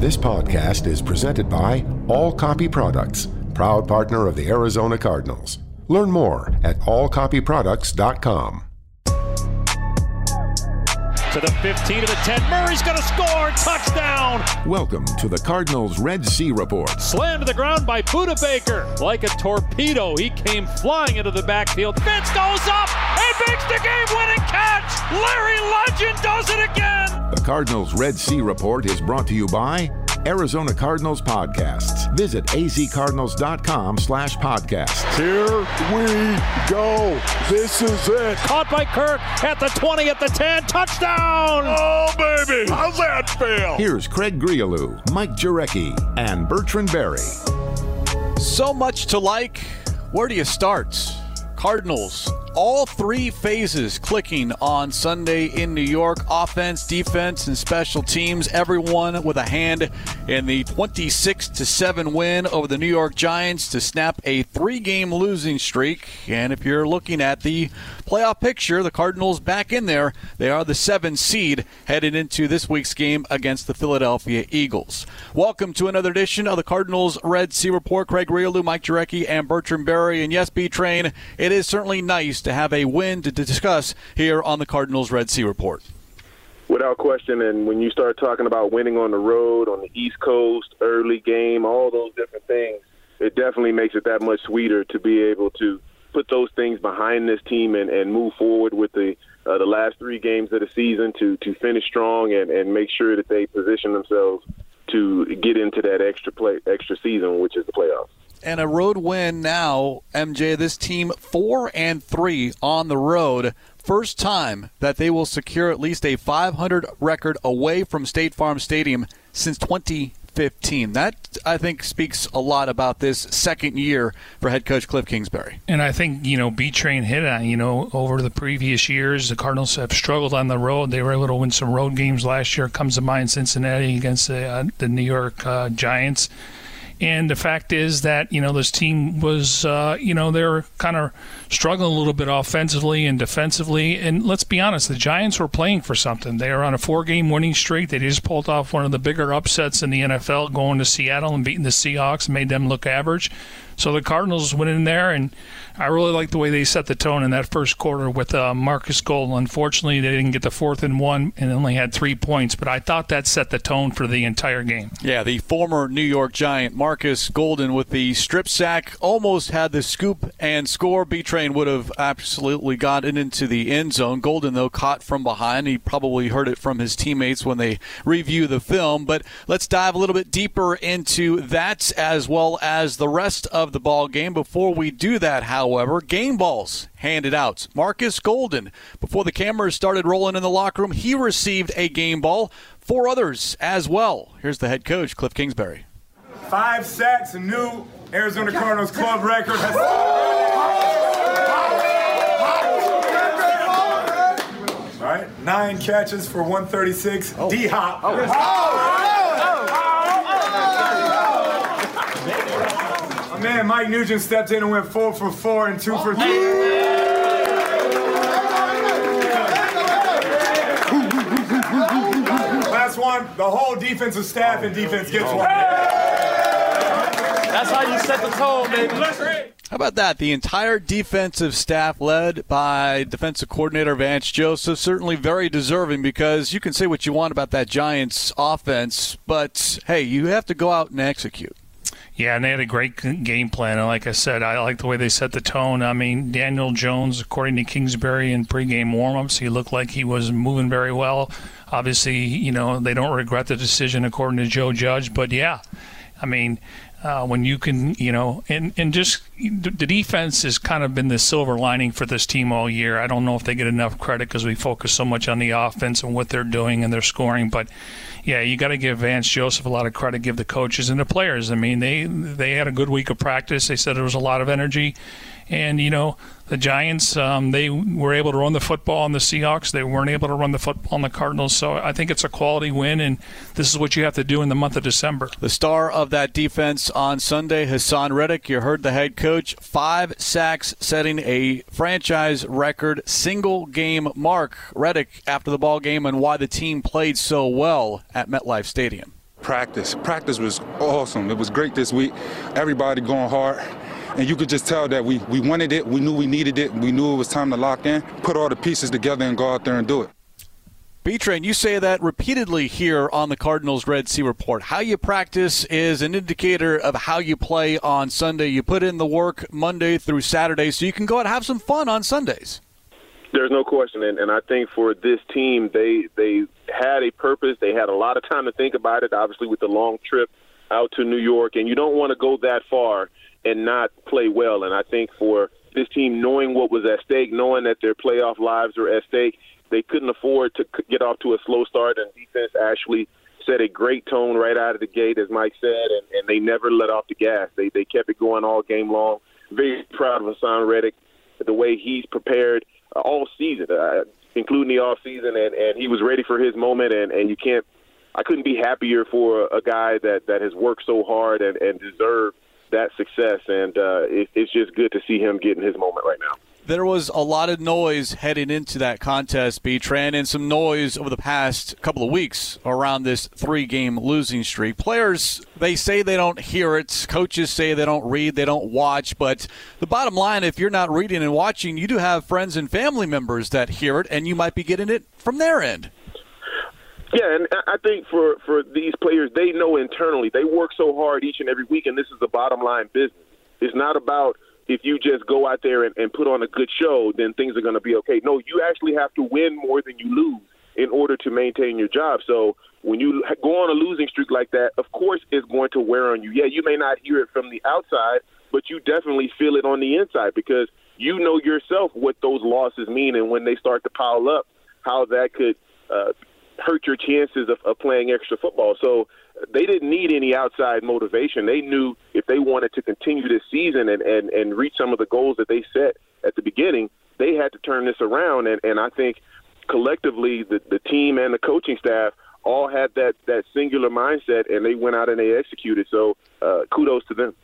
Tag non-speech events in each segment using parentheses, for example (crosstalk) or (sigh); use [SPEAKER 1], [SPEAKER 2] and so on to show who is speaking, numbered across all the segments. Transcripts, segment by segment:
[SPEAKER 1] This podcast is presented by All Copy Products, proud partner of the Arizona Cardinals. Learn more at allcopyproducts.com.
[SPEAKER 2] To the 15 to the 10. Murray's going to score. Touchdown.
[SPEAKER 1] Welcome to the Cardinals Red Sea Report.
[SPEAKER 2] Slammed to the ground by Budda Baker. Like a torpedo, he came flying into the backfield. Fitz goes up and makes the game winning catch. Larry Legend does it again.
[SPEAKER 1] The Cardinals Red Sea Report is brought to you by Arizona Cardinals Podcasts. Visit azcardinals.com slash podcasts.
[SPEAKER 3] Here we go. This is it.
[SPEAKER 2] Caught by Kirk at the 20, at the 10. Touchdown.
[SPEAKER 3] Oh, baby. How's that feel?
[SPEAKER 1] Here's Craig Grialou, Mike Jurecki, and Bertrand Berry.
[SPEAKER 4] So much to like. Where do you start? Cardinals all three phases clicking on Sunday in New York offense, defense, and special teams. Everyone with a hand in the 26 7 win over the New York Giants to snap a three game losing streak. And if you're looking at the playoff picture, the Cardinals back in there. They are the seven seed headed into this week's game against the Philadelphia Eagles. Welcome to another edition of the Cardinals Red Sea Report. Craig Grialou, Mike Jurecki, and Bertrand Berry. And yes, B Train, it is certainly nice to have a win to discuss here on the Cardinals Red Sea Report.
[SPEAKER 5] Without question, and when you start talking about winning on the road, on the East Coast, early game, all those different things, it definitely makes it that much sweeter to be able to put those things behind this team and, and move forward with the uh, the last three games of the season to to finish strong and, and make sure that they position themselves to get into that extra play extra season, which is the playoffs.
[SPEAKER 4] And a road win now, MJ. This team four and three on the road. First time that they will secure at least a 500 record away from State Farm Stadium since 2015. That, I think, speaks a lot about this second year for head coach Cliff Kingsbury.
[SPEAKER 6] And I think, you know, B Train hit on, you know, over the previous years, the Cardinals have struggled on the road. They were able to win some road games last year. Comes to mind Cincinnati against the, uh, the New York uh, Giants. And the fact is that, you know, this team was, uh, you know, they're kind of struggling a little bit offensively and defensively. And let's be honest, the Giants were playing for something. They are on a four game winning streak. They just pulled off one of the bigger upsets in the NFL, going to Seattle and beating the Seahawks, made them look average. So the Cardinals went in there, and I really like the way they set the tone in that first quarter with uh, Marcus Golden. Unfortunately, they didn't get the fourth and one and only had three points, but I thought that set the tone for the entire game.
[SPEAKER 4] Yeah, the former New York Giant Marcus Golden with the strip sack almost had the scoop and score. B Train would have absolutely gotten into the end zone. Golden, though, caught from behind. He probably heard it from his teammates when they review the film. But let's dive a little bit deeper into that as well as the rest of the ball game. Before we do that, however, game balls handed out. Marcus Golden, before the cameras started rolling in the locker room, he received a game ball. Four others as well. Here's the head coach, Cliff Kingsbury.
[SPEAKER 7] Five sacks, a new Arizona Cardinals club record. All right, nine catches for 136. Oh. D Hop. Oh. Oh. Man Mike Nugent stepped in and went four for four and two for three. Last one, the whole defensive staff and defense gets one.
[SPEAKER 2] That's how you set the tone, baby.
[SPEAKER 4] How about that? The entire defensive staff, led by defensive coordinator Vance Joseph, certainly very deserving because you can say what you want about that Giants offense, but hey, you have to go out and execute.
[SPEAKER 6] Yeah, and they had a great game plan. And like I said, I like the way they set the tone. I mean, Daniel Jones, according to Kingsbury in pregame warmups, he looked like he was moving very well. Obviously, you know, they don't regret the decision according to Joe Judge, but yeah, I mean, uh, when you can, you know, and, and just the defense has kind of been the silver lining for this team all year. I don't know if they get enough credit because we focus so much on the offense and what they're doing and their scoring, but yeah, you got to give Vance Joseph a lot of credit, give the coaches and the players. I mean, they they had a good week of practice. They said there was a lot of energy, and you know, the Giants um, they were able to run the football on the Seahawks. They weren't able to run the football on the Cardinals. So I think it's a quality win, and this is what you have to do in the month of December.
[SPEAKER 4] The star of that defense on Sunday, Haason Reddick. You heard the head coach, five sacks, setting a franchise record single game mark. Reddick after the ball game and why the team played so well at MetLife Stadium.
[SPEAKER 8] Practice. Practice was awesome. It was great this week. Everybody going hard. And you could just tell that we, we wanted it, we knew we needed it, we knew it was time to lock in, put all the pieces together and go out there and do it.
[SPEAKER 4] B-Train, you say that repeatedly here on the Cardinals Red Sea Report. How you practice is an indicator of how you play on Sunday. You put in the work Monday through Saturday so you can go out and have some fun on Sundays.
[SPEAKER 5] There's no question, and, and I think for this team, they they had a purpose. They had a lot of time to think about it. Obviously, with the long trip out to New York, and you don't want to go that far and not play well. And I think for this team, knowing what was at stake, knowing that their playoff lives were at stake, they couldn't afford to get off to a slow start. And defense actually set a great tone right out of the gate, as Mike said, and, and they never let off the gas. They they kept it going all game long. Very proud of Haason Reddick, the way he's prepared uh, all season, uh, including the off season, and and he was ready for his moment. And and you can't. I couldn't be happier for a guy that that has worked so hard and and deserved that success. And uh, it, it's just good to see him getting his moment right now.
[SPEAKER 4] There was a lot of noise heading into that contest, B-Tran, and some noise over the past couple of weeks around this three-game losing streak. Players, they say they don't hear it. Coaches say they don't read, they don't watch. But the bottom line, if you're not reading and watching, you do have friends and family members that hear it, and you might be getting it from their end.
[SPEAKER 5] Yeah, and I think for for these players, they know internally they work so hard each and every week, and this is the bottom line business. It's not about if you just go out there and, and put on a good show, then things are going to be okay. No, you actually have to win more than you lose in order to maintain your job. So when you go on a losing streak like that, of course it's going to wear on you. Yeah, you may not hear it from the outside, but you definitely feel it on the inside because you know yourself what those losses mean, and when they start to pile up, how that could uh, hurt your chances of, of playing extra football. So they didn't need any outside motivation. They knew if they wanted to continue this season and, and, and reach some of the goals that they set at the beginning, they had to turn this around. And, and I think collectively, the, the team and the coaching staff all had that, that singular mindset, and they went out and they executed. So uh, kudos to them.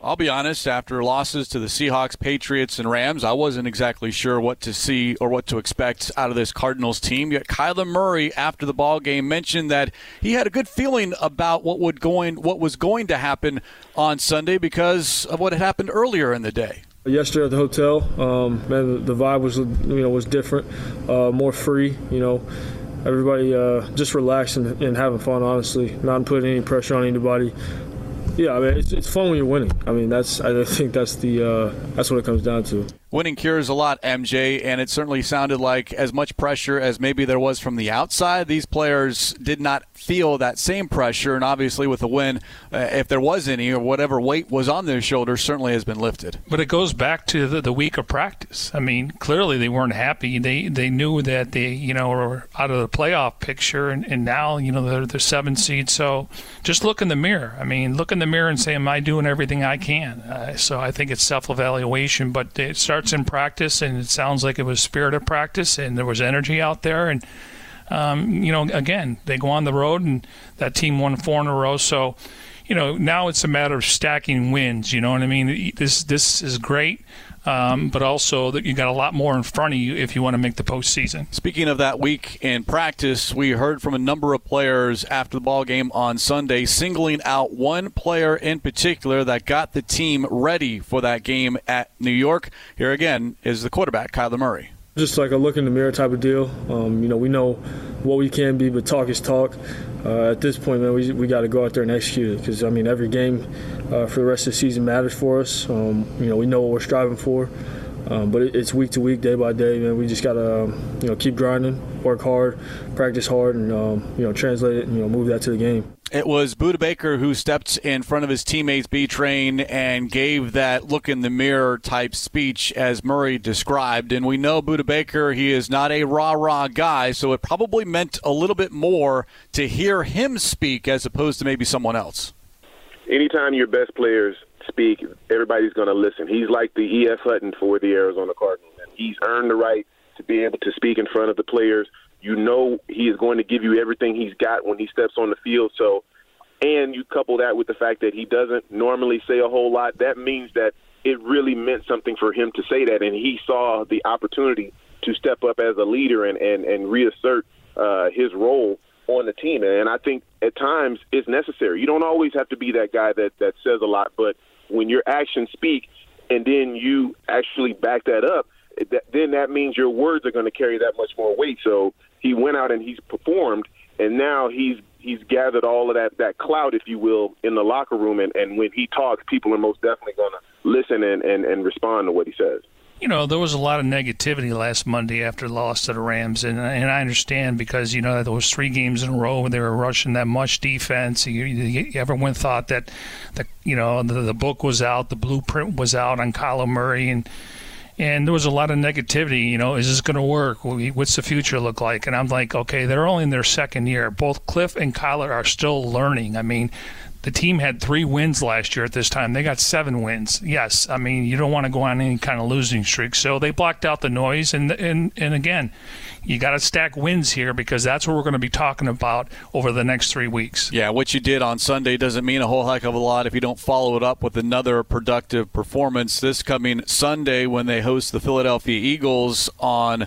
[SPEAKER 4] I'll be honest, after losses to the Seahawks, Patriots, and Rams, I wasn't exactly sure what to see or what to expect out of this Cardinals team. Yet Kyler Murray, after the ball game, mentioned that he had a good feeling about what would going what was going to happen on Sunday because of what had happened earlier in the day.
[SPEAKER 9] Yesterday at the hotel, um, man, the vibe was you know was different, uh, more free. You know, everybody uh, just relaxed and, and, having fun. Honestly, not putting any pressure on anybody. Yeah, I mean, it's, it's fun when you're winning. I mean, that's I think that's the uh, that's what it comes down to.
[SPEAKER 4] Winning cures a lot, MJ, and it certainly sounded like as much pressure as maybe there was from the outside. These players did not feel that same pressure, and obviously with the win, uh, if there was any or whatever weight was on their shoulders, certainly has been lifted.
[SPEAKER 6] But it goes back to the, the week of practice. I mean, clearly they weren't happy. They they knew that they you know were out of the playoff picture, and, and now you know they're the seven seed. So just look in the mirror. I mean, look in the mirror and say, "Am I doing everything I can?" Uh, so I think it's self evaluation, but it starts starts in practice, and it sounds like it was spirit of practice, and there was energy out there. And um, you know, again, they go on the road, and that team won four in a row. So, you know, now it's a matter of stacking wins. You know what I mean? This this is great um, but also that you got a lot more in front of you if you want to make the postseason.
[SPEAKER 4] Speaking of that week in practice, we heard from a number of players after the ball game on Sunday, singling out one player in particular that got the team ready for that game at New York. Here again is the quarterback, Kyler Murray
[SPEAKER 9] just like a look in the mirror type of deal. Um, you know, we know what we can be, but talk is talk. Uh, at this point, man, we, we got to go out there and execute it because I mean, every game uh, for the rest of the season matters for us. Um, you know, we know what we're striving for. Um, but it, it's week to week, day by day, man. We just gotta, um, you know, keep grinding, work hard, practice hard, and um, you know, translate it, and you know, move that to the game.
[SPEAKER 4] It was Budda Baker who stepped in front of his teammates B-Train and gave that look in the mirror type speech as Murray described. And we know Budda Baker, he is not a rah rah guy, so it probably meant a little bit more to hear him speak as opposed to maybe someone else.
[SPEAKER 5] Anytime your best players speak, everybody's going to listen. He's like the E.F. Hutton for the Arizona Cardinals, and he's earned the right to be able to speak in front of the players you know he is going to give you everything he's got when he steps on the field. So, and you couple that with the fact that he doesn't normally say a whole lot, that means that it really meant something for him to say that, and he saw the opportunity to step up as a leader and and and reassert uh, his role on the team. And I think at times it's necessary. You don't always have to be that guy that that says a lot, but when your actions speak, and then you actually back that up, then that means your words are going to carry that much more weight. So he went out and he's performed, and now he's he's gathered all of that that clout, if you will, in the locker room. And, and when he talks, people are most definitely going to listen and, and, and respond to what he says.
[SPEAKER 6] You know, there was a lot of negativity last Monday after the loss to the Rams, and and I understand because you know there those three games in a row where they were rushing that much defense. You, you, everyone thought that the you know the, the book was out, the blueprint was out on Kyler Murray, and and there was a lot of negativity. You know, is this going to work? What's the future look like? And I'm like, okay, they're only in their second year. Both Cliff and Kyler are still learning. I mean, the team had three wins last year at this time. They got seven wins. Yes, I mean you don't want to go on any kind of losing streak, so they blocked out the noise. And and and again, you got to stack wins here because that's what we're going to be talking about over the next three weeks.
[SPEAKER 4] Yeah, what you did on Sunday doesn't mean a whole heck of a lot if you don't follow it up with another productive performance this coming Sunday when they host the Philadelphia Eagles on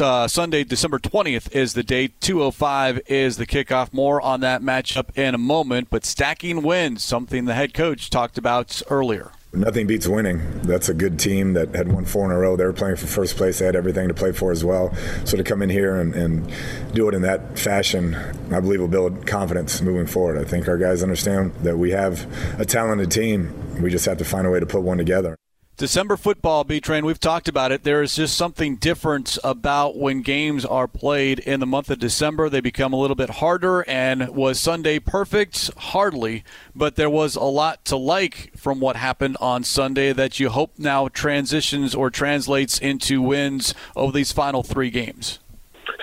[SPEAKER 4] uh, Sunday, December 20th is the date. 205 is the kickoff. More on that matchup in a moment. But stacking wins, something the head coach talked about earlier.
[SPEAKER 10] Nothing beats winning. That's a good team that had won four in a row. They were playing for first place. They had everything to play for as well. So to come in here and, and do it in that fashion, I believe will build confidence moving forward. I think our guys understand that we have a talented team. We just have to find a way to put one together.
[SPEAKER 4] December football, B Train, we've talked about it. There is just something different about when games are played in the month of December. They become a little bit harder. And was Sunday perfect? Hardly. But there was a lot to like from what happened on Sunday that you hope now transitions or translates into wins over these final three games.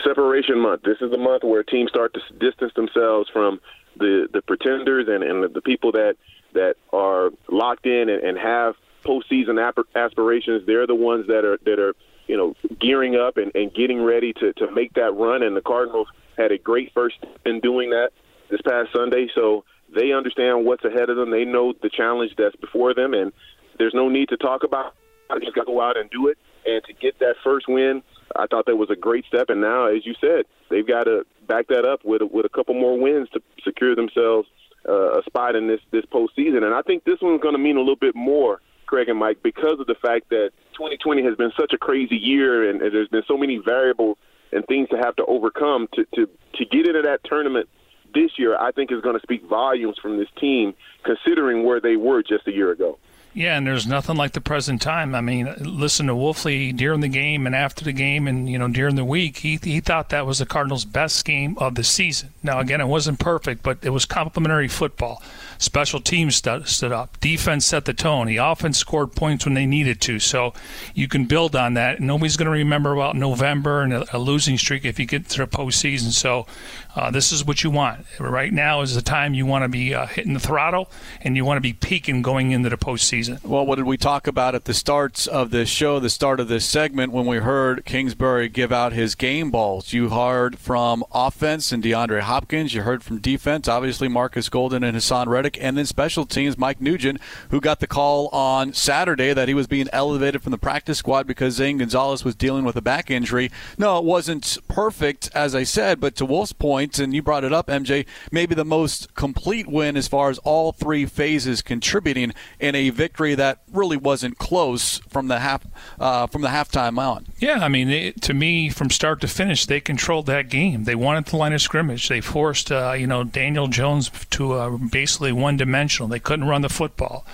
[SPEAKER 5] Separation month. This is the month where teams start to distance themselves from the, the pretenders and, and the people that, that are locked in and, and have postseason aspirations. They're the ones that are that are you know gearing up and, and getting ready to to make that run. And the Cardinals had a great first in doing that this past Sunday. So they understand what's ahead of them. They know the challenge that's before them, and there's no need to talk about. I just got to go out and do it. And to get that first win, I thought that was a great step. And now, as you said, they've got to back that up with with a couple more wins to secure themselves uh, a spot in this this postseason. And I think this one's going to mean a little bit more Craig and Mike, because of the fact that 2020 has been such a crazy year and, and there's been so many variables and things to have to overcome to, to, to get into that tournament this year, I think is going to speak volumes from this team, considering where they were just a year ago.
[SPEAKER 6] Yeah, and there's nothing like the present time. I mean, listen to Wolfley during the game and after the game, and you know during the week, he he thought that was the Cardinals' best game of the season. Now, again, it wasn't perfect, but it was complimentary football. Special teams st- stood up. Defense set the tone. The offense scored points when they needed to. So you can build on that. Nobody's going to remember about November and a, a, losing streak if you get to the postseason. So uh, this is what you want. Right now is the time you want to be uh, hitting the throttle and you want to be peaking going into the postseason.
[SPEAKER 4] Well, what did we talk about at the starts of this show, the start of this segment, when we heard Kingsbury give out his game balls? You heard from offense and DeAndre Hopkins. You heard from defense, obviously Marcus Golden and Haason Reddick and then special teams Mike Nugent, who got the call on Saturday that he was being elevated from the practice squad because Zane Gonzalez was dealing with a back injury. No, it wasn't perfect, as I said, but to Wolf's point, and you brought it up, MJ, maybe the most complete win as far as all three phases contributing in a victory that really wasn't close from the half uh, from the halftime on.
[SPEAKER 6] Yeah, I mean, it, to me, from start to finish, they controlled that game. They wanted the line of scrimmage. They forced, uh, you know, Daniel Jones to uh, basically one dimensional. They couldn't run the football.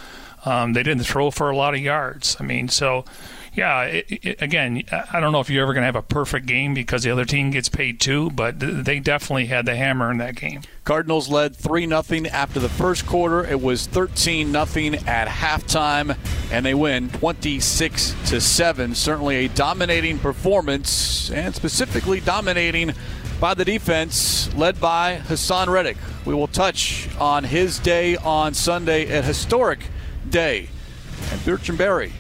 [SPEAKER 6] Um, they didn't throw for a lot of yards. I mean, so yeah, it, it, again, I don't know if you're ever going to have a perfect game because the other team gets paid too, but they definitely had the hammer in that game.
[SPEAKER 4] Cardinals led 3 0 after the first quarter. It was 13 0 at halftime, and they win 26 to 7. Certainly a dominating performance, and specifically dominating by the defense led by Haason Reddick. We will touch on his day on Sunday, a historic day. And Bertrand Berry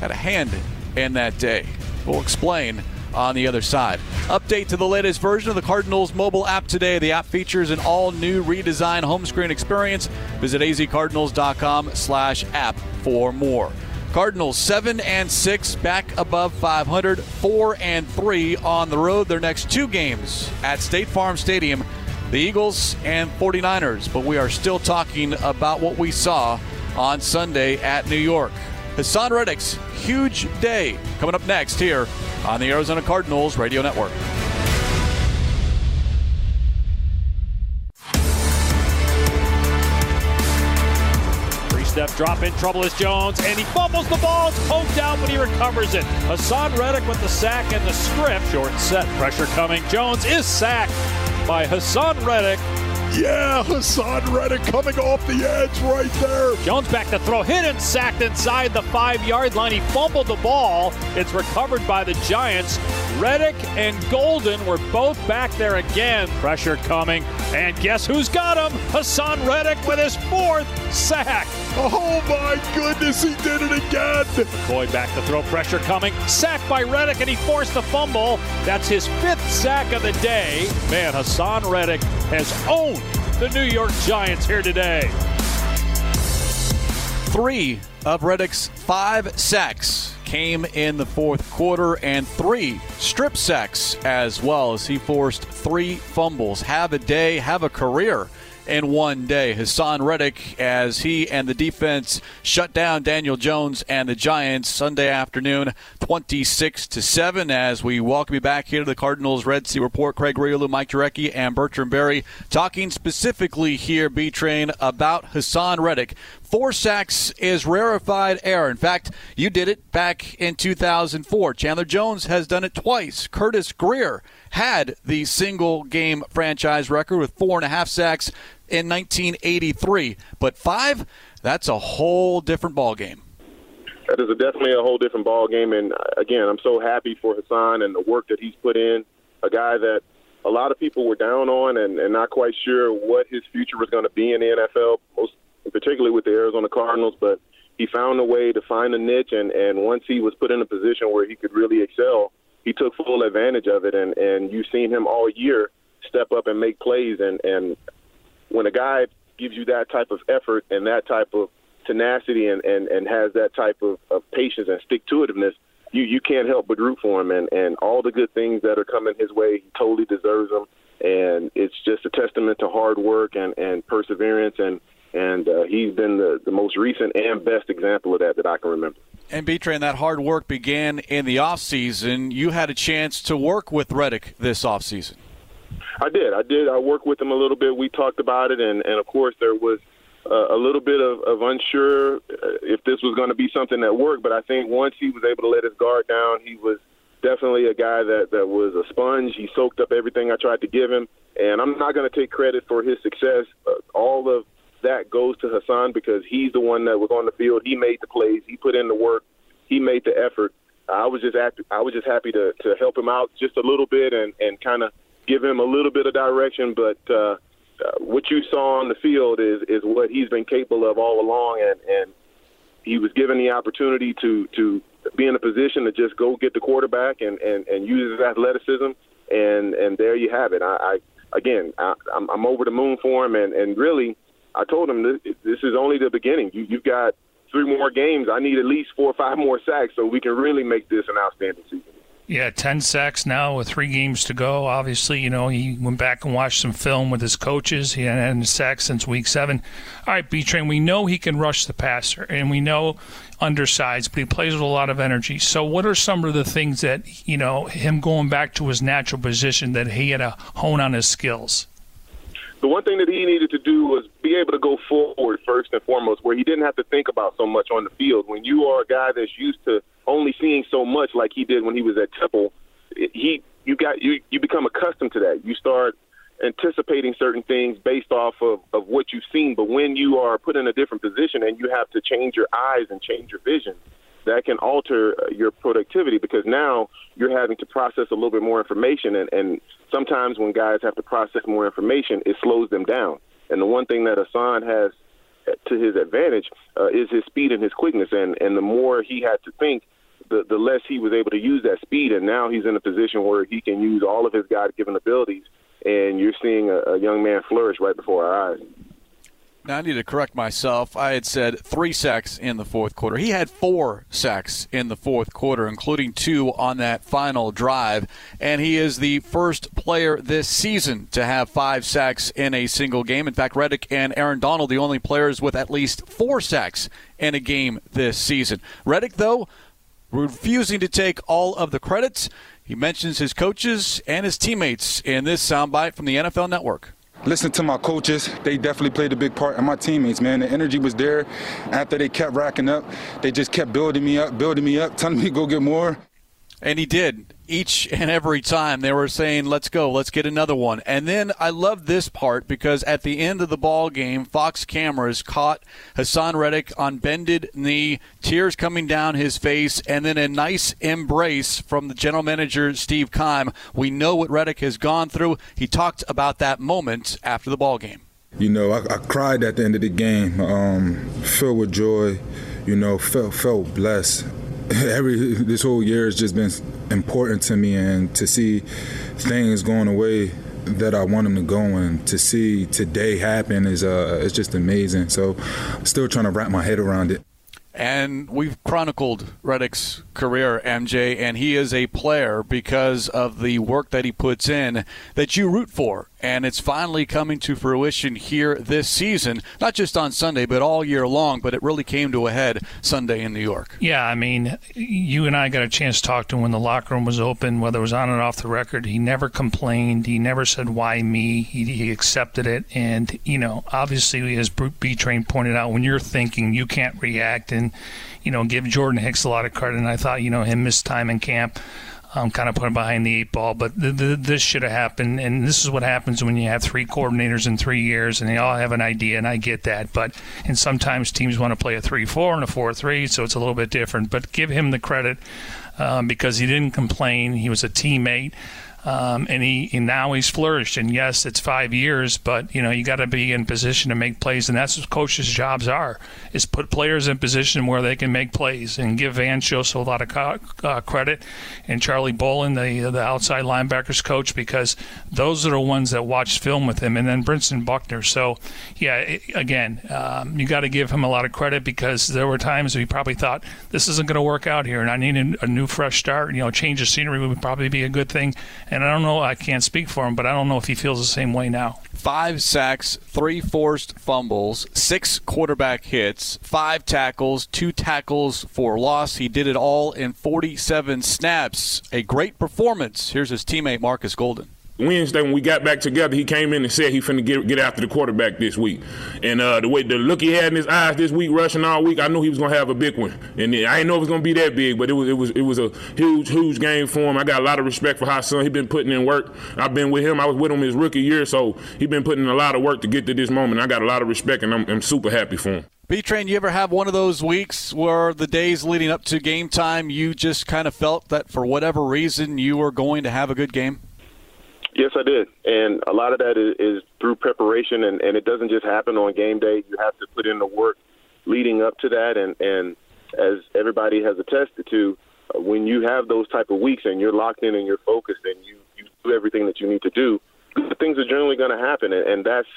[SPEAKER 4] had a hand in that day. We'll explain on the other side. Update to the latest version of the Cardinals mobile app today. The app features an all-new redesigned home screen experience. Visit azcardinals.com slash app for more. Cardinals seven and six, back above 500, four and three on the road. Their next two games at State Farm Stadium the Eagles and 49ers, but we are still talking about what we saw on Sunday at New York. Haason Reddick's huge day coming up next here on the Arizona Cardinals Radio Network.
[SPEAKER 2] step drop in trouble is Jones, and he fumbles the ball. It's poked out, but he recovers it. Haason Reddick with the sack and the strip. Short set, pressure coming. Jones is sacked by Haason Reddick.
[SPEAKER 3] Yeah, Haason Reddick coming off the edge right there.
[SPEAKER 2] Jones back to throw, hit and sacked inside the five yard line. He fumbled the ball. It's recovered by the Giants. Reddick and Golden were both back there again. Pressure coming. And guess who's got him? Haason Reddick with his fourth sack.
[SPEAKER 3] Oh my goodness, he did it again.
[SPEAKER 2] McCoy back to throw, pressure coming. Sacked by Reddick, and he forced the fumble. That's his fifth sack of the day. Man, Haason Reddick has owned the New York Giants here today.
[SPEAKER 4] Three of Reddick's five sacks came in the fourth quarter, and three strip sacks as well as he forced three fumbles. Have a day, have a career in one day. Haason Reddick, as he and the defense shut down Daniel Jones and the Giants Sunday afternoon, 26 to 7. As we welcome you back here to the Cardinals Red Sea Report, Craig Grialou, Mike Jurecki, and Bertrand Berry talking specifically here, B Train, about Haason Reddick. Four sacks is rarefied air. In fact, you did it back in 2004. Chandler Jones has done it twice. Curtis Greer had the single game franchise record with four and a half sacks in 1983. But five, that's a whole different ball game.
[SPEAKER 5] That is a definitely a whole different ball game. And uh, again, I'm so happy for Haason and the work that he's put in. A guy that a lot of people were down on and, and not quite sure what his future was going to be in the NFL, most particularly with the Arizona Cardinals. But he found a way to find a niche, and, and once he was put in a position where he could really excel, he took full advantage of it. And, and you've seen him all year step up and make plays. And, and when a guy gives you that type of effort and that type of tenacity and, and, and has that type of, of patience and stick to itiveness, you, you can't help but root for him. And, and all the good things that are coming his way, he totally deserves them. And it's just a testament to hard work and, and perseverance. And, and uh, he's been the, the most recent and best example of that that I can remember.
[SPEAKER 4] And B-Train, that hard work began in the offseason. You had a chance to work with Reddick this offseason.
[SPEAKER 5] I did. I did. I worked with him a little bit. We talked about it, and, and of course, there was uh, a little bit of, of unsure uh, if this was going to be something that worked. But I think once he was able to let his guard down, he was definitely a guy that, that was a sponge. He soaked up everything I tried to give him. And I'm not going to take credit for his success. Uh, all of that goes to Haason because he's the one that was on the field. He made the plays. He put in the work. He made the effort. I was just act- I was just happy to, to help him out just a little bit and, and kind of give him a little bit of direction. But uh, uh, what you saw on the field is is what he's been capable of all along, and, and he was given the opportunity to to be in a position to just go get the quarterback and, and, and use his athleticism, and and there you have it. I, I again, I, I'm, I'm over the moon for him, and, and really, I told him this, this is only the beginning. You, you've got three more games. I need at least four or five more sacks so we can really make this an outstanding season.
[SPEAKER 6] Yeah, 10 sacks now with three games to go. Obviously, you know, he went back and watched some film with his coaches. He hadn't had a sack since week seven. All right, B Train, we know he can rush the passer, and we know undersides, but he plays with a lot of energy. So, what are some of the things that, you know, him going back to his natural position that he had to hone on his skills?
[SPEAKER 5] The one thing that he needed to do was be able to go forward first and foremost, where he didn't have to think about so much on the field. When you are a guy that's used to only seeing so much, like he did when he was at Temple, he you got you you become accustomed to that. You start anticipating certain things based off of, of what you've seen. But when you are put in a different position and you have to change your eyes and change your vision, that can alter uh, your productivity because now you're having to process a little bit more information. And, and sometimes when guys have to process more information, it slows them down. And the one thing that Haason has to his advantage uh, is his speed and his quickness. And, and the more he had to think, the, the less he was able to use that speed. And now he's in a position where he can use all of his God given abilities. And you're seeing a, a young man flourish right before our eyes.
[SPEAKER 4] Now I need to correct myself. I had said three sacks in the fourth quarter. He had four sacks in the fourth quarter, including two on that final drive. And he is the first player this season to have five sacks in a single game. In fact, Reddick and Aaron Donald, the only players with at least four sacks in a game this season. Reddick, though, refusing to take all of the credits. He mentions his coaches and his teammates in this soundbite from the NFL Network
[SPEAKER 8] listen to my coaches. They definitely played a big part, and my teammates, man. The energy was there. After they kept racking up, they just kept building me up, building me up, telling me to go get more.
[SPEAKER 4] And he did. Each and every time they were saying, let's go, let's get another one. And then I love this part because at the end of the ball game, Fox cameras caught Haason Reddick on bended knee, tears coming down his face, and then a nice embrace from the general manager, Steve Keim. We know what Reddick has gone through. He talked about that moment after the ball game.
[SPEAKER 8] You know, I, I cried at the end of the game, um, filled with joy, you know, felt, felt blessed (laughs) every this whole year has just been important to me, and to see things going away that I want them to go and to see today happen is uh it's just amazing. So, I'm still trying to wrap my head around it.
[SPEAKER 4] And we've chronicled Reddick's career, MJ, and he is a player because of the work that he puts in that you root for and it's finally coming to fruition here this season, not just on Sunday, but all year long. But it really came to a head Sunday in New York.
[SPEAKER 6] Yeah, I mean, you and I got a chance to talk to him when the locker room was open, whether it was on and off the record. He never complained. He never said, Why me? He, he accepted it. And, you know, obviously, as B Train pointed out, when you're thinking, you can't react and, you know, give Jordan Hicks a lot of credit. And I thought, you know, him miss time in camp um, kind of put him behind the eight ball. But this should have happened, and this is what happens when you have three coordinators in three years, and they all have an idea, and I get that. But and sometimes teams want to play a three-four and a four-three, so it's a little bit different. But give him the credit um, because he didn't complain. He was a teammate. Um, and he and now he's flourished. And yes, it's five years, but you know you got to be in position to make plays, and that's what coaches' jobs are: is put players in position where they can make plays. And give Vance Joseph a lot of co- uh, credit, and Charlie Bullen, the the outside linebackers coach, because those are the ones that watched film with him, and then Brentson Buckner. So yeah, it, again, um, you got to give him a lot of credit because there were times we probably thought this isn't going to work out here, and I need a, new fresh start. You know, change of scenery would probably be a good thing. I don't know, I can't speak for him, but I don't know if he feels the same way now.
[SPEAKER 4] Five sacks, three forced fumbles, six quarterback hits, five tackles, two tackles for loss. He did it all in 47 snaps. A great performance. Here's his teammate, Marcus Golden.
[SPEAKER 11] Wednesday when we got back together, he came in and said he finna get get after the quarterback this week. And uh, the way the look he had in his eyes this week, rushing all week, I knew he was gonna have a big one. And I didn't know it was gonna be that big, but it was it was it was a huge huge game for him. I got a lot of respect for Haason he been putting in work. I've been with him. I was with him his rookie year, so he been putting in a lot of work to get to this moment. I got a lot of respect, and I'm, I'm super happy for him.
[SPEAKER 4] B Train, you ever have one of those weeks where the days leading up to game time, you just kind of felt that for whatever reason you were going to have a good game?
[SPEAKER 5] Yes, I did, and a lot of that is, is through preparation, and, and it doesn't just happen on game day. You have to put in the work leading up to that, and and as everybody has attested to, uh, when you have those type of weeks and you're locked in and you're focused and you you do everything that you need to do, things are generally going to happen, and, and that's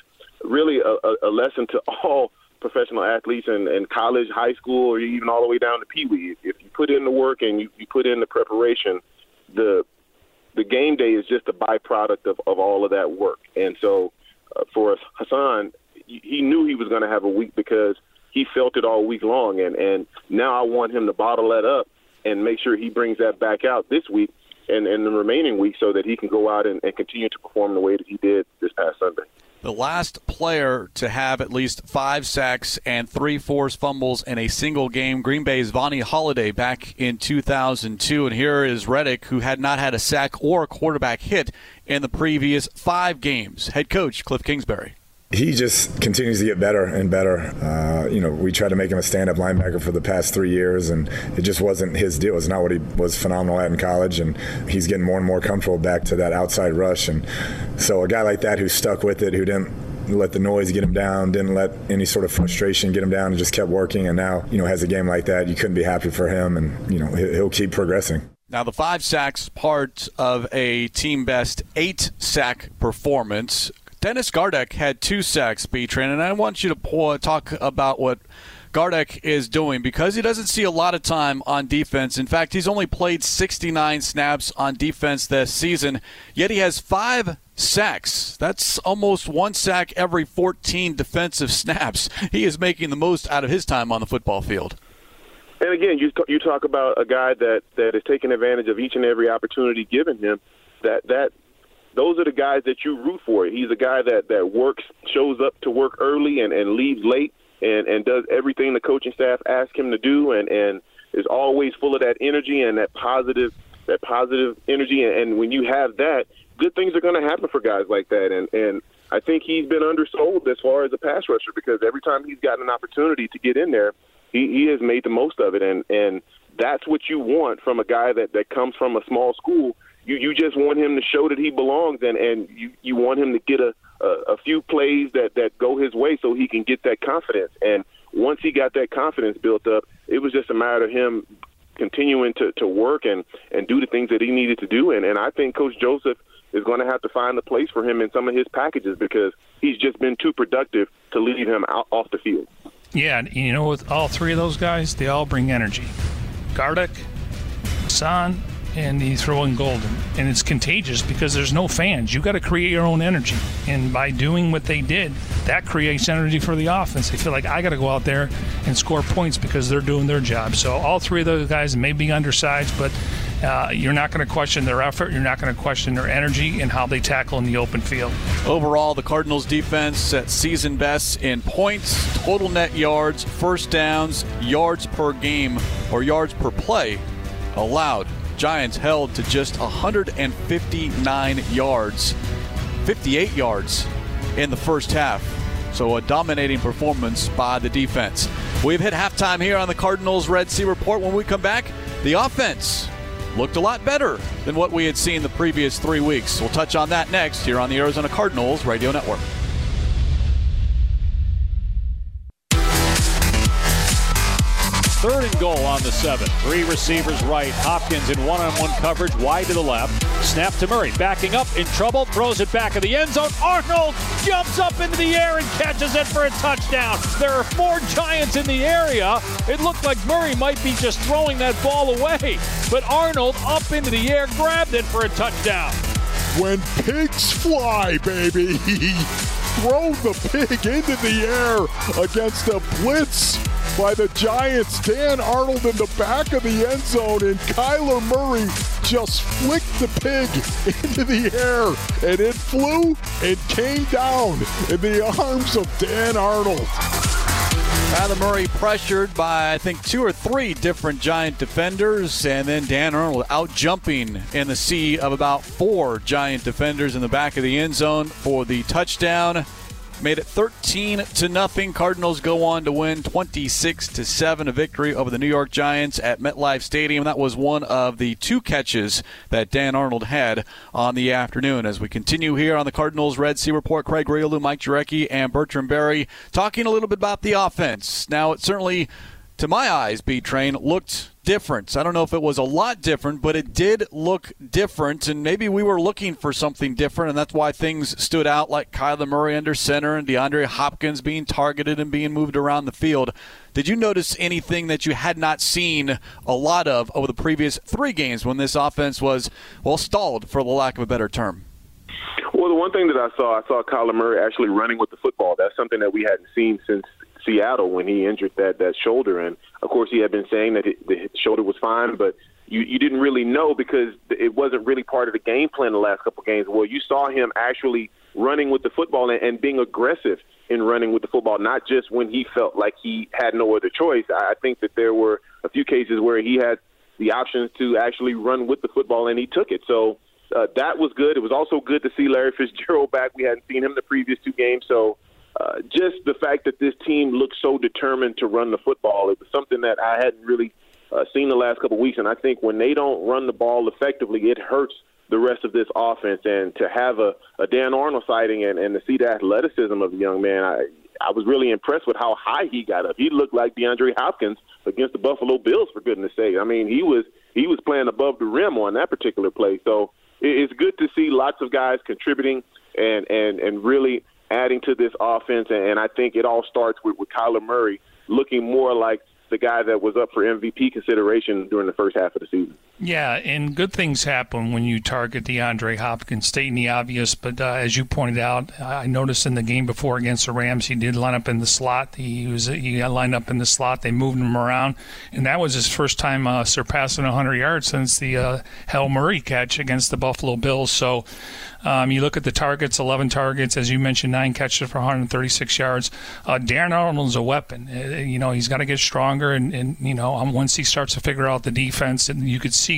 [SPEAKER 5] really a, a lesson to (laughs) all professional athletes in, in college, high school, or even all the way down to pee wee. If you put in the work and you, you put in the preparation, the the game day is just a byproduct of, of all of that work. And so uh, for Haason, he knew he was going to have a week because he felt it all week long. And, and now I want him to bottle that up and make sure he brings that back out this week and, and the remaining week so that he can go out and, and continue to perform the way that he did this past Sunday
[SPEAKER 4] the last player to have at least five sacks and three forced fumbles in a single game. Green Bay's Vonnie Holliday back in 2002. And here is Reddick, who had not had a sack or a quarterback hit in the previous five games. Head coach Cliff Kingsbury
[SPEAKER 10] he just continues to get better and better. Uh, you know, we tried to make him a stand-up linebacker for the past three years, and it just wasn't his deal. It's not what he was phenomenal at in college, and he's getting more and more comfortable back to that outside rush. And so, a guy like that who stuck with it, who didn't let the noise get him down, didn't let any sort of frustration get him down, and just kept working. And now, you know, has a game like that, you couldn't be happy for him, and you know, he'll keep progressing.
[SPEAKER 4] Now, the five sacks part of a team best eight sack performance Dennis Gardeck had two sacks, B Train, and I want you to talk about what Gardeck is doing because he doesn't see a lot of time on defense. In fact, he's only played 69 snaps on defense this season, yet he has five sacks. That's almost one sack every 14 defensive (laughs) snaps. He is making the most out of his time on the football field.
[SPEAKER 5] And again, you you talk about a guy that that is taking advantage of each and every opportunity given him. That that those are the guys that you root for. He's a guy that that works, shows up to work early and and leaves late, and and does everything the coaching staff ask him to do, and and is always full of that energy and that positive that positive energy. And, and when you have that, good things are going to happen for guys like that. And and I think he's been undersold as far as a pass rusher because every time he's gotten an opportunity to get in there, he, he has made the most of it. And and that's what you want from a guy that that comes from a small school. You you just want him to show that he belongs, and and you you want him to get a a, a few plays that that go his way so he can get that confidence. And once he got that confidence built up, it was just a matter of him continuing to, to work and, and do the things that he needed to do. And, and I think Coach Joseph is going to have to find a place for him in some of his packages because he's just been too productive to leave him out off the field.
[SPEAKER 6] Yeah, and you know, with all three of those guys, they all bring energy. Gardeck, San, and you throw in Golden. And it's contagious because there's no fans. You got to create your own energy. And by doing what they did, that creates energy for the offense. They feel like I got to go out there and score points because they're doing their job. So all three of those guys may be undersized, but uh, you're not going to question their effort. You're not going to question their energy and how they tackle in the open field.
[SPEAKER 4] Overall, the Cardinals defense at season best in points, total net yards, first downs, yards per game, or yards per play allowed. Giants held to just 159 yards, 58 yards in the first half. So a dominating performance by the defense. We've hit halftime here on the Cardinals Red Sea Report. When we come back, the offense looked a lot better than what we had seen the previous three weeks. We'll touch on that next here on the Arizona Cardinals Radio Network.
[SPEAKER 2] Third and goal on the seven. Three receivers right. Hopkins in one-on-one coverage, wide to the left. Snap to Murray, backing up, in trouble, throws it back of the end zone. Arnold jumps up into the air and catches it for a touchdown. There are four Giants in the area. It looked like Murray might be just throwing that ball away, but Arnold up into the air, grabbed it for a touchdown.
[SPEAKER 3] When pigs fly, baby, (laughs) throw the pig into the air against a blitz by the Giants. Dan Arnold in the back of the end zone, and Kyler Murray just flicked the pig (laughs) into the air, and it flew and came down in the arms of Dan Arnold.
[SPEAKER 4] Kyler Murray pressured by, I think, two or three different Giant defenders, and then Dan Arnold out jumping in the sea of about four Giant defenders in the back of the end zone for the touchdown made it 13 to nothing. Cardinals go on to win 26 to 7, a victory over the New York Giants at MetLife Stadium. That was one of the two catches that Dan Arnold had on the afternoon. As we continue here on the Cardinals Red Sea Report, Craig Grialou, Mike Jurecki, and Bertrand Berry talking a little bit about the offense. Now, it certainly, to my eyes, B Train looked different. I don't know if it was a lot different, but it did look different, and maybe we were looking for something different, and that's why things stood out like Kyler Murray under center and DeAndre Hopkins being targeted and being moved around the field. Did you notice anything that you had not seen a lot of over the previous three games when this offense was, well, stalled, for the lack of a better term?
[SPEAKER 5] Well, the one thing that I saw, I saw Kyler Murray actually running with the football. That's something that we hadn't seen since Seattle when he injured that that shoulder. And of course, he had been saying that the shoulder was fine, but you you didn't really know because it wasn't really part of the game plan the last couple of games. Well, you saw him actually running with the football and, and being aggressive in running with the football, not just when he felt like he had no other choice. I think that there were a few cases where he had the options to actually run with the football, and he took it. So uh, that was good. It was also good to see Larry Fitzgerald back. We hadn't seen him the previous two games, so uh, just the fact that this team looks so determined to run the football, it was something that I hadn't really uh, seen the last couple of weeks. And I think when they don't run the ball effectively, it hurts the rest of this offense. And to have a, a Dan Arnold sighting and, and to see the athleticism of the young man, I, I was really impressed with how high he got up. He looked like DeAndre Hopkins against the Buffalo Bills, for goodness sake. I mean, he was he was playing above the rim on that particular play. So it's good to see lots of guys contributing and and and really adding to this offense. And, and I think it all starts with, with Kyler Murray looking more like the guy that was up for MVP consideration during the first half of the season.
[SPEAKER 6] Yeah, and good things happen when you target DeAndre Hopkins, stating the obvious. But uh, as you pointed out, I noticed in the game before against the Rams, he did line up in the slot. He was he got lined up in the slot. They moved him around, and that was his first time uh, surpassing 100 yards since the uh, Murray catch against the Buffalo Bills. So um, you look at the targets, 11 targets, as you mentioned, nine catches for 136 yards. Uh, Darren Arnold's a weapon. Uh, you know, he's got to get stronger, and, and you know, um, once he starts to figure out the defense, and you could see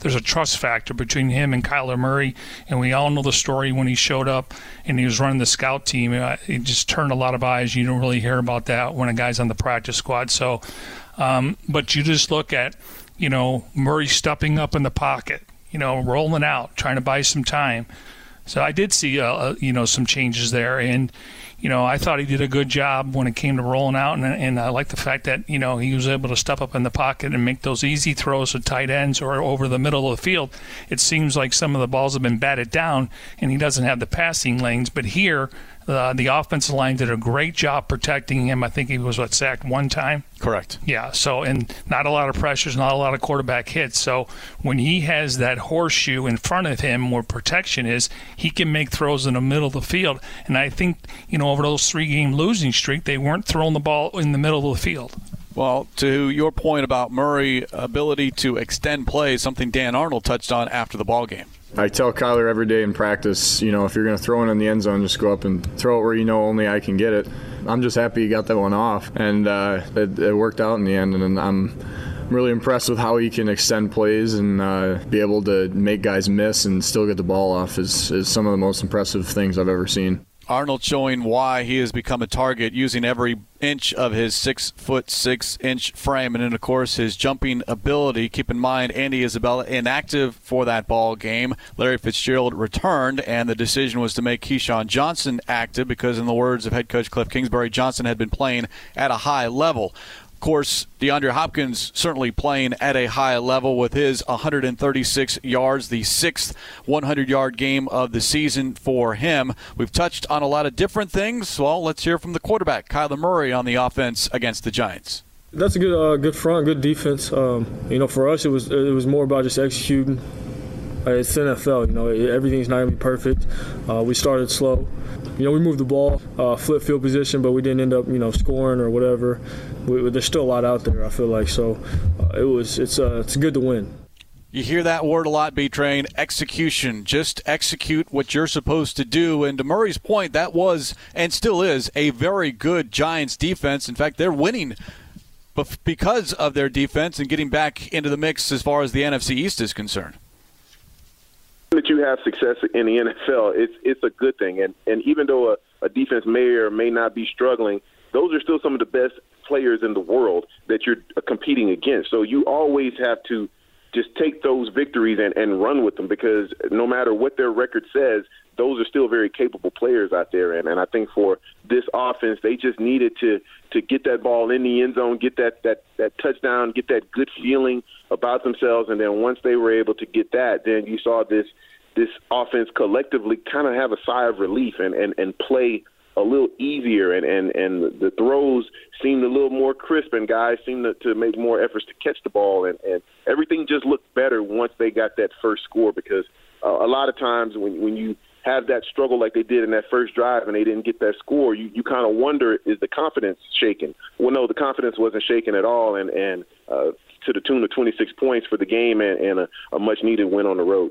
[SPEAKER 6] there's a trust factor between him and Kyler Murray. And we all know the story when he showed up and he was running the scout team. Uh, it just turned a lot of eyes. You don't really hear about that when a guy's on the practice squad. So, um, but you just look at, you know, Murray stepping up in the pocket, you know, rolling out, trying to buy some time. So I did see, uh, uh, you know, some changes there, and you know, I thought he did a good job when it came to rolling out, and, and I like the fact that you know he was able to step up in the pocket and make those easy throws to tight ends or over the middle of the field. It seems like some of the balls have been batted down, and he doesn't have the passing lanes. But here, uh, the offensive line did a great job protecting him. I think he was what sacked one time.
[SPEAKER 4] Correct.
[SPEAKER 6] Yeah. So and not a lot of pressures, not a lot of quarterback hits. So when he has that horseshoe in front of him where protection is, he can make throws in the middle of the field. And I think you know over those three game losing streak, they weren't throwing the ball in the middle of the field.
[SPEAKER 4] Well, to your point about Murray' ability to extend plays, something Dan Arnold touched on after the ball game.
[SPEAKER 12] I tell Kyler every day in practice, you know, if you're going to throw it in the end zone, just go up and throw it where you know only I can get it. I'm just happy he got that one off, and uh, it, it, worked out in the end. And I'm really impressed with how he can extend plays and uh, be able to make guys miss and still get the ball off. Is, is some of the most impressive things I've ever seen.
[SPEAKER 4] Arnold showing why he has become a target using every inch of his six foot six inch frame, and then of course his jumping ability. Keep in mind, Andy Isabella inactive for that ball game. Larry Fitzgerald returned, and the decision was to make KeeSean Johnson active because, in the words of head coach Cliff Kingsbury, Johnson had been playing at a high level. Of course, DeAndre Hopkins certainly playing at a high level with his 136 yards, the sixth 100 yard game of the season for him. We've touched on a lot of different things. Well, let's hear from the quarterback, Kyler Murray, on the offense against the Giants.
[SPEAKER 9] That's a good, uh, good front, good defense. Um, you know, for us, it was it was more about just executing. Uh, it's NFL, you know, everything's not gonna be perfect. Uh, we started slow. You know, we moved the ball, uh, flip field position, but we didn't end up, you know, scoring or whatever. We, there's still a lot out there. I feel like so. Uh, it was it's uh, it's good to win.
[SPEAKER 4] You hear that word a lot, B Train. Execution. Just execute what you're supposed to do. And to Murray's point, that was and still is a very good Giants defense. In fact, they're winning because of their defense and getting back into the mix as far as the NFC East is concerned
[SPEAKER 5] that you have success in the NFL, it's it's a good thing. And and even though a, a defense may or may not be struggling, those are still some of the best players in the world that you're competing against. So you always have to just take those victories and, and run with them because no matter what their record says, those are still very capable players out there. And, and I think for this offense, they just needed to to get that ball in the end zone, get that that that touchdown, get that good feeling about themselves, and then once they were able to get that, then you saw this this offense collectively kind of have a sigh of relief and and and play a little easier and and and the throws seemed a little more crisp and guys seemed to, to make more efforts to catch the ball and and everything just looked better once they got that first score because uh, a lot of times when when you have that struggle like they did in that first drive and they didn't get that score, you, you kind of wonder is the confidence shaken? Well, no, the confidence wasn't shaken at all, and and uh, to the tune of 26 points for the game and, and a, a much needed win on the road.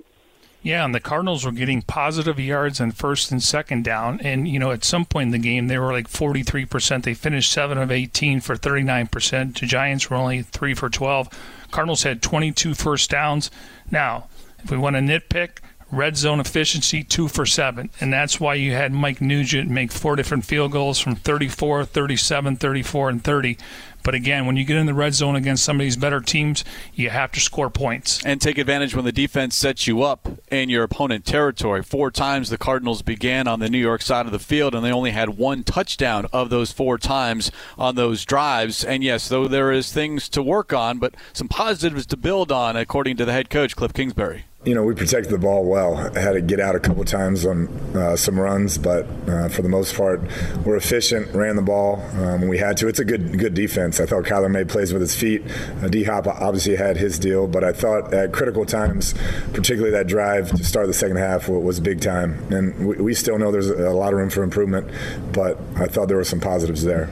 [SPEAKER 6] Yeah, and the Cardinals were getting positive yards on first and second down. And, you know, at some point in the game, they were like 43%. They finished 7 of 18 for 39%. The Giants were only 3 for 12. Cardinals had 22 first downs. Now, if we want to nitpick, red zone efficiency, 2 for 7. And that's why you had Mike Nugent make four different field goals from 34, 37, 34, and 30. But again, when you get in the red zone against some of these better teams, you have to score points
[SPEAKER 4] and take advantage when the defense sets you up in your opponent territory. Four times the Cardinals began on the New York side of the field, and they only had one touchdown of those four times on those drives. And yes, though there is things to work on, but some positives to build on, according to the head coach Cliff Kingsbury
[SPEAKER 10] you know, we protected the ball well. I had to get out a couple times on uh, some runs, but uh, for the most part, we're efficient. Ran the ball um, when we had to. It's a good good defense. I thought Kyler made plays with his feet. Uh, D Hop obviously had his deal, but I thought at critical times, particularly that drive to start the second half, was big time. And we, we still know there's a lot of room for improvement, but I thought there were some positives there.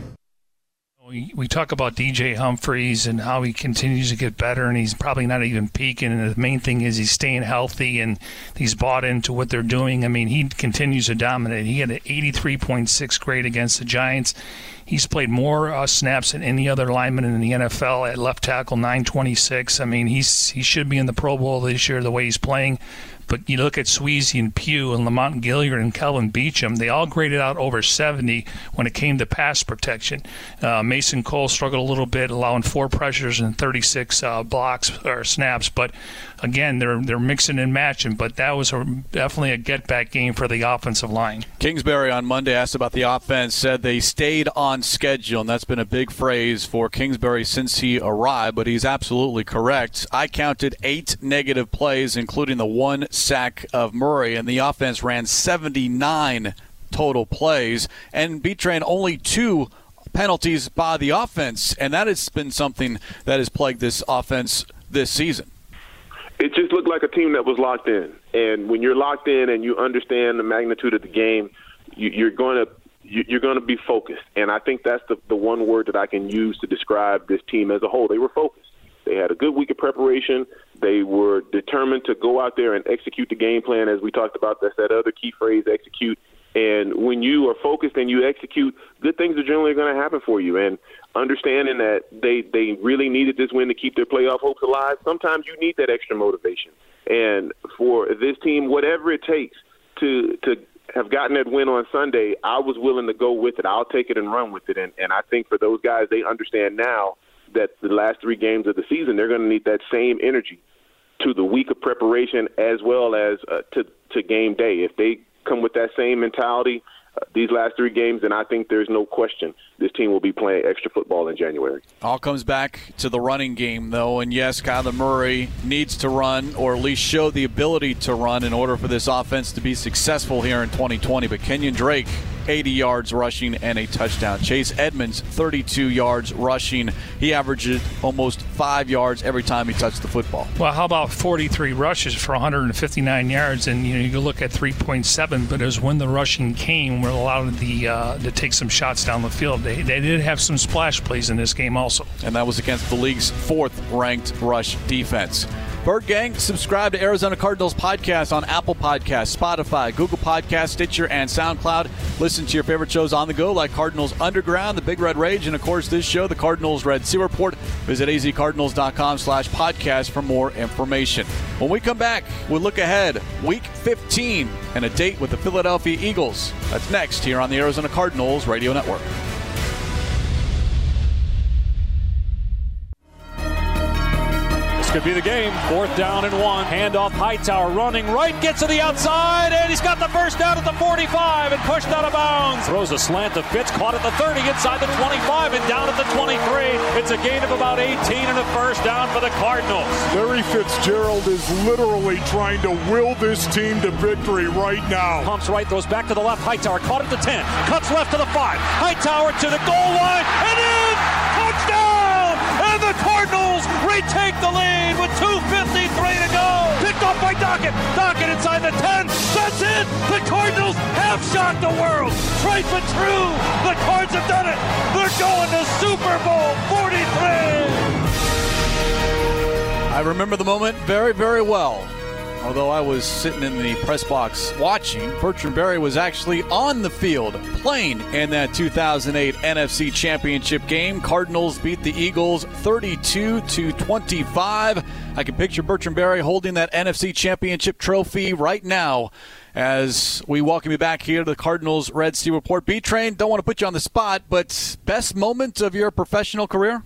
[SPEAKER 6] We, we talk about DJ Humphries and how he continues to get better, and he's probably not even peaking. And the main thing is he's staying healthy and he's bought into what they're doing. I mean, he continues to dominate. He had an 83.6 grade against the Giants. He's played more uh, snaps than any other lineman in the NFL at left tackle, 926. I mean, he's he should be in the Pro Bowl this year the way he's playing. But you look at Sweezy and Pugh and Lamont Gaillard and Kelvin Beachum, they all graded out over 70 when it came to pass protection. Uh, Mason Cole struggled a little bit, allowing four pressures and 36 uh, blocks or snaps. But again, they're they're mixing and matching. But that was a, definitely a get back game for the offensive line.
[SPEAKER 4] Kingsbury on Monday asked about the offense, said they stayed on schedule, and that's been a big phrase for Kingsbury since he arrived. But he's absolutely correct. I counted eight negative plays, including the one sack of Murray, and the offense ran 79 total plays and B Train only two penalties by the offense, and that has been something that has plagued this offense this season.
[SPEAKER 5] It just looked like a team that was locked in, and when you're locked in and you understand the magnitude of the game, you, are going to you're going to be focused, and I think that's the the one word that I can use to describe this team as a whole. They were focused. They had a good week of preparation. They were determined to go out there and execute the game plan, as we talked about. That's that other key phrase, execute. And when you are focused and you execute, good things are generally going to happen for you. And understanding that they they really needed this win to keep their playoff hopes alive, sometimes you need that extra motivation. And for this team, whatever it takes to to have gotten that win on Sunday, I was willing to go with it. I'll take it and run with it. And and I think for those guys, they understand now that the last three games of the season, they're going to need that same energy to the week of preparation as well as uh, to to game day. If they come with that same mentality these last three games, and I think there's no question this team will be playing extra football in January.
[SPEAKER 4] All comes back to the running game, though, and yes, Kyler Murray needs to run or at least show the ability to run in order for this offense to be successful here in 2020. But Kenyon Drake 80 yards rushing and a touchdown. Chase Edmonds, 32 yards rushing. He averaged almost five yards every time he touched the football.
[SPEAKER 6] Well, how about 43 rushes for 159 yards? And you know, you look at 3.7, but it was when the rushing came, allowed the uh, to take some shots down the field. They, they did have some splash plays in this game also,
[SPEAKER 4] and that was against the league's fourth-ranked rush defense. Bird Gang, subscribe to Arizona Cardinals podcast on Apple Podcasts, Spotify, Google Podcasts, Stitcher, and SoundCloud. Listen to your favorite shows on the go like Cardinals Underground, The Big Red Rage, and of course this show, the Cardinals Red Sea Report. Visit azcardinals.com slash podcast for more information. When we come back, we'll look ahead, week 15, and a date with the Philadelphia Eagles. That's next here on the Arizona Cardinals Radio Network.
[SPEAKER 2] Could be the game. Fourth down and one. Handoff Hightower running right, gets to the outside, and he's got the first down at the 45 and pushed out of bounds. Throws a slant to Fitz, caught at the 30, inside the 25 and down at the 23. It's a gain of about 18 and a first down for the Cardinals.
[SPEAKER 3] Larry Fitzgerald is literally trying to will this team to victory right now.
[SPEAKER 2] Pumps right, throws back to the left. Hightower caught at the 10, cuts left to the 5. Hightower to the goal line, and in! Touchdown! And the lead with 2.53 to go. Picked up by Dockett. Dockett inside the 10. That's it. The Cardinals have shocked the world. Trite but true. The Cards have done it. They're going to Super Bowl 43.
[SPEAKER 4] I remember the moment very, very well. Although I was sitting in the press box watching, Bertrand Berry was actually on the field playing in that 2008 NFC Championship game. Cardinals beat the Eagles 32 to 25. I can picture Bertrand Berry holding that NFC Championship trophy right now as we welcome you back here to the Cardinals Red Sea Report. B Train, don't want to put you on the spot, but best moment of your professional career?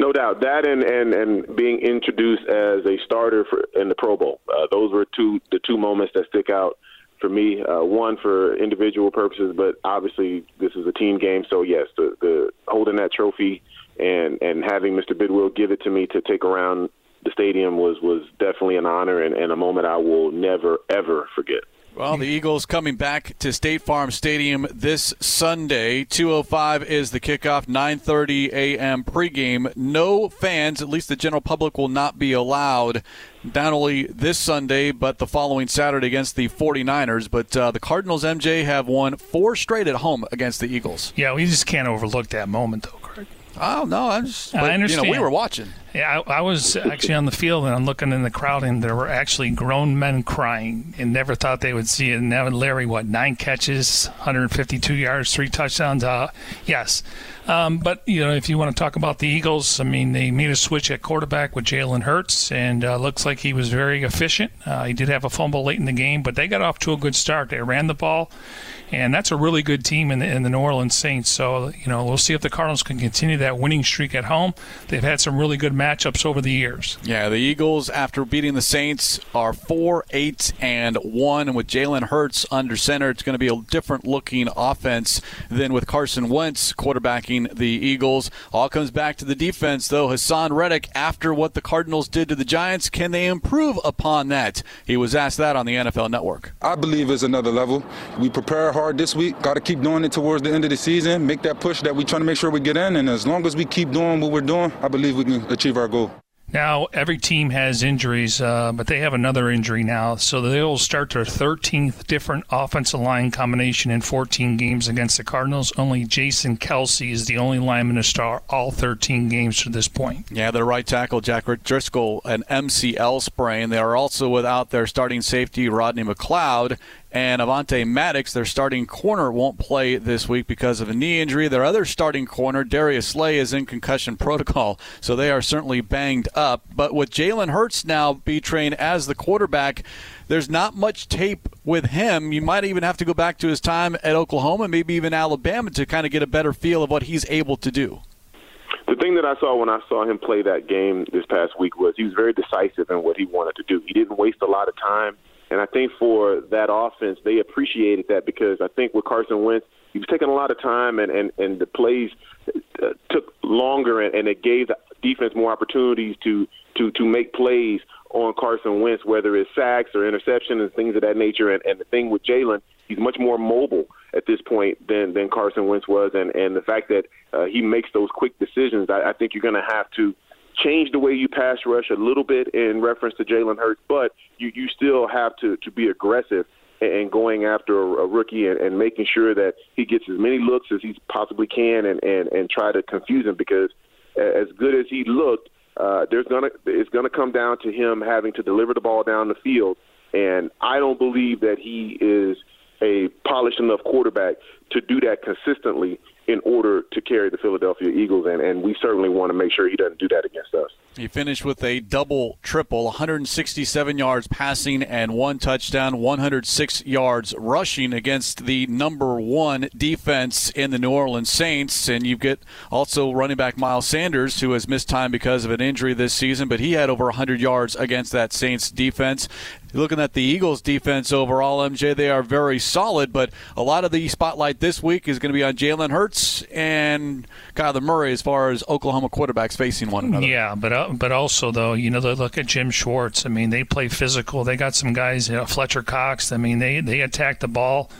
[SPEAKER 5] No doubt that and and and being introduced as a starter for, in the Pro Bowl. Uh, those were two the two moments that stick out for me. Uh, one for individual purposes, but obviously this is a team game. So yes, the, the holding that trophy and and having Mr. Bidwill give it to me to take around the stadium was was definitely an honor and, and a moment I will never ever forget.
[SPEAKER 4] Well, the Eagles coming back to State Farm Stadium this Sunday. 2:05 is the kickoff. 9:30 a.m. pregame. No fans, at least the general public, will not be allowed. Not only this Sunday, but the following Saturday against the 49ers. But uh, the Cardinals, MJ, have won four straight at home against the Eagles.
[SPEAKER 6] Yeah, we just can't overlook that moment, though, Craig.
[SPEAKER 4] Oh no, I'm just.
[SPEAKER 6] I understand.
[SPEAKER 4] You know, we were watching.
[SPEAKER 6] Yeah, I, I, was actually on the field and I'm looking in the crowd, and there were actually grown men crying, and never thought they would see it. And now Larry, what nine catches, 152 yards, three touchdowns. Uh, yes, um, but you know, if you want to talk about the Eagles, I mean, they made a switch at quarterback with Jalen Hurts, and uh, looks like he was very efficient. Uh, he did have a fumble late in the game, but they got off to a good start. They ran the ball and that's a really good team in the, in the New Orleans Saints. So you know we'll see if the Cardinals can continue that winning streak at home. They've had some really good matchups over the years.
[SPEAKER 4] Yeah, the Eagles after beating the Saints are four, eight, and one, and with Jalen Hurts under center, it's going to be a different looking offense than with Carson Wentz quarterbacking the Eagles. All comes back to the defense, though. Haason Reddick, after what the Cardinals did to the Giants, can they improve upon that? He was asked that on the NFL Network.
[SPEAKER 8] I believe it's another level. We prepare hard this week. Got to keep doing it towards the end of the season. Make that push that we're trying to make sure we get in. And as long as we keep doing what we're doing, I believe we can achieve our goal.
[SPEAKER 6] Now, every team has injuries, uh, but they have another injury now. So they'll start their 13th different offensive line combination in 14 games against the Cardinals. Only Jason Kelce is the only lineman to start all 13 games to this point.
[SPEAKER 4] Yeah, their right tackle, Jack Driscoll, an MCL sprain. They are also without their starting safety, Rodney McLeod, and Avonte Maddox, their starting corner, won't play this week because of a knee injury. Their other starting corner, Darius Slay, is in concussion (laughs) protocol, so they are certainly banged up. But with Jalen Hurts now be trained as the quarterback, there's not much tape with him. You might even have to go back to his time at Oklahoma, maybe even Alabama, to kind of get a better feel of what he's able to do.
[SPEAKER 5] The thing that I saw when I saw him play that game this past week was he was very decisive in what he wanted to do. He didn't waste a lot of time and I think for that offense, they appreciated that because I think with Carson Wentz, he was taking a lot of time and, and, and the plays uh, took longer and, and it gave the defense more opportunities to, to, to make plays on Carson Wentz, whether it's sacks or interception and things of that nature. And, and the thing with Jalen, he's much more mobile at this point than, than Carson Wentz was. And, and the fact that uh, he makes those quick decisions, I, I think you're going to have to – change the way you pass rush a little bit in reference to Jalen Hurts, but you, you still have to, to be aggressive and going after a, rookie and, and making sure that he gets as many looks as he possibly can and, and, and try to confuse him because as good as he looked, uh, there's gonna it's gonna come down to him having to deliver the ball down the field, and I don't believe that he is a polished enough quarterback to do that consistently in order to carry the Philadelphia Eagles, and, and we certainly want to make sure he doesn't do that against us.
[SPEAKER 4] He finished with a double triple 167 yards passing and one touchdown, 106 yards rushing against the number one defense in the New Orleans Saints. And you get also running back Miles Sanders, who has missed time because of an injury this season, but he had over 100 yards against that Saints defense. Looking at the Eagles defense overall, MJ, they are very solid, but a lot of the spotlight this week is going to be on Jalen Hurts and Kyler Murray as far as Oklahoma quarterbacks facing one another.
[SPEAKER 6] Yeah, but uh, but also though, you know, they look at Jim Schwartz. I mean, they play physical. They got some guys, you know, Fletcher Cox. I mean, they they attack the ball.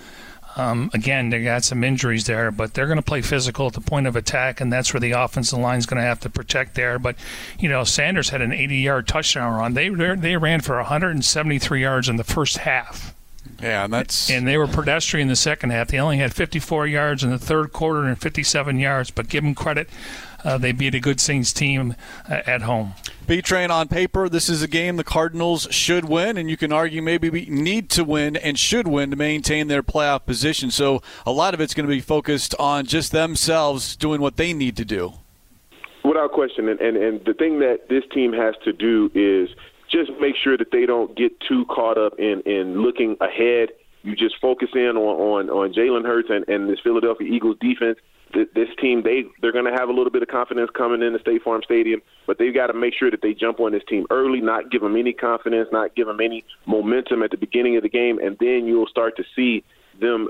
[SPEAKER 6] Um, again, they got some injuries there, but they're going to play physical at the point of attack, and that's where the offensive line is going to have to protect there. But you know, Sanders had an 80-yard touchdown run. They they ran for 173 yards in the first half.
[SPEAKER 4] Yeah, and that's
[SPEAKER 6] and they were pedestrian in the second half. They only had 54 yards in the third quarter and 57 yards, but give them credit. Uh, they beat a good Saints team uh, at home.
[SPEAKER 4] B Train on paper, this is a game the Cardinals should win, and you can argue maybe we need to win and should win to maintain their playoff position. So a lot of it's going to be focused on just themselves doing what they need to do.
[SPEAKER 5] Without question, and, and, and the thing that this team has to do is just make sure that they don't get too caught up in, in looking ahead. You just focus in on, on, on Jalen Hurts and, and this Philadelphia Eagles defense this team they they're going to have a little bit of confidence coming into State Farm Stadium, but they've got to make sure that they jump on this team early, not give them any confidence, not give them any momentum at the beginning of the game, and then you'll start to see them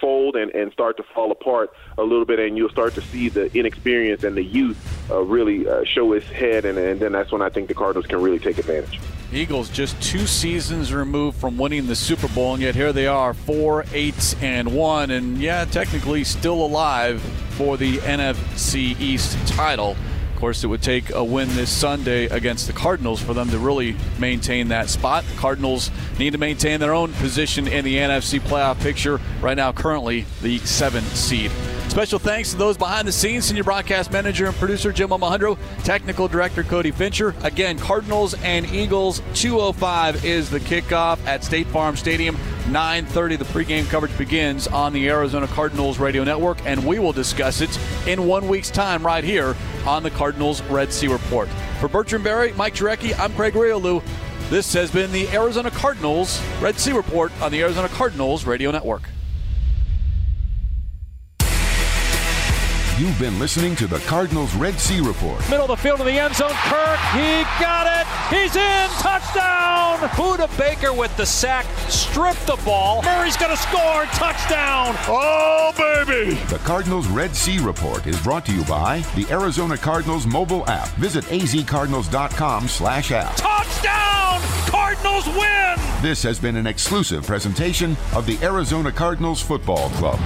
[SPEAKER 5] fold and, and start to fall apart a little bit, and you'll start to see the inexperience and the youth uh, really uh, show its head, and, and then that's when I think the Cardinals can really take advantage.
[SPEAKER 4] Eagles just two seasons removed from winning the Super Bowl, and yet here they are, four, eight, and one, and yeah, technically still alive for the NFC East title. Of course, it would take a win this Sunday against the Cardinals for them to really maintain that spot. The Cardinals need to maintain their own position in the NFC playoff picture. Right now, currently the seven seed. Special thanks to those behind the scenes, senior broadcast manager and producer Jim Omahundro, technical director Cody Fincher. Again, Cardinals and Eagles 205 is the kickoff at State Farm Stadium. 9:30 the pregame coverage begins on the Arizona Cardinals radio network and we will discuss it in 1 week's time right here on the Cardinals Red Sea Report. For Bertrand Berry, Mike Jurecki, I'm Craig Grialou. This has been the Arizona Cardinals Red Sea Report on the Arizona Cardinals radio network.
[SPEAKER 1] You've been listening to the Cardinals Red Sea Report.
[SPEAKER 2] Middle of the field in the end zone. Kirk, he got it. He's in. Touchdown. Budda Baker with the sack. Stripped the ball. Murray's going to score. Touchdown.
[SPEAKER 3] Oh, baby.
[SPEAKER 1] The Cardinals Red Sea Report is brought to you by the Arizona Cardinals mobile app. Visit azcardinals.com slash app.
[SPEAKER 2] Touchdown. Cardinals win.
[SPEAKER 1] This has been an exclusive presentation of the Arizona Cardinals Football Club.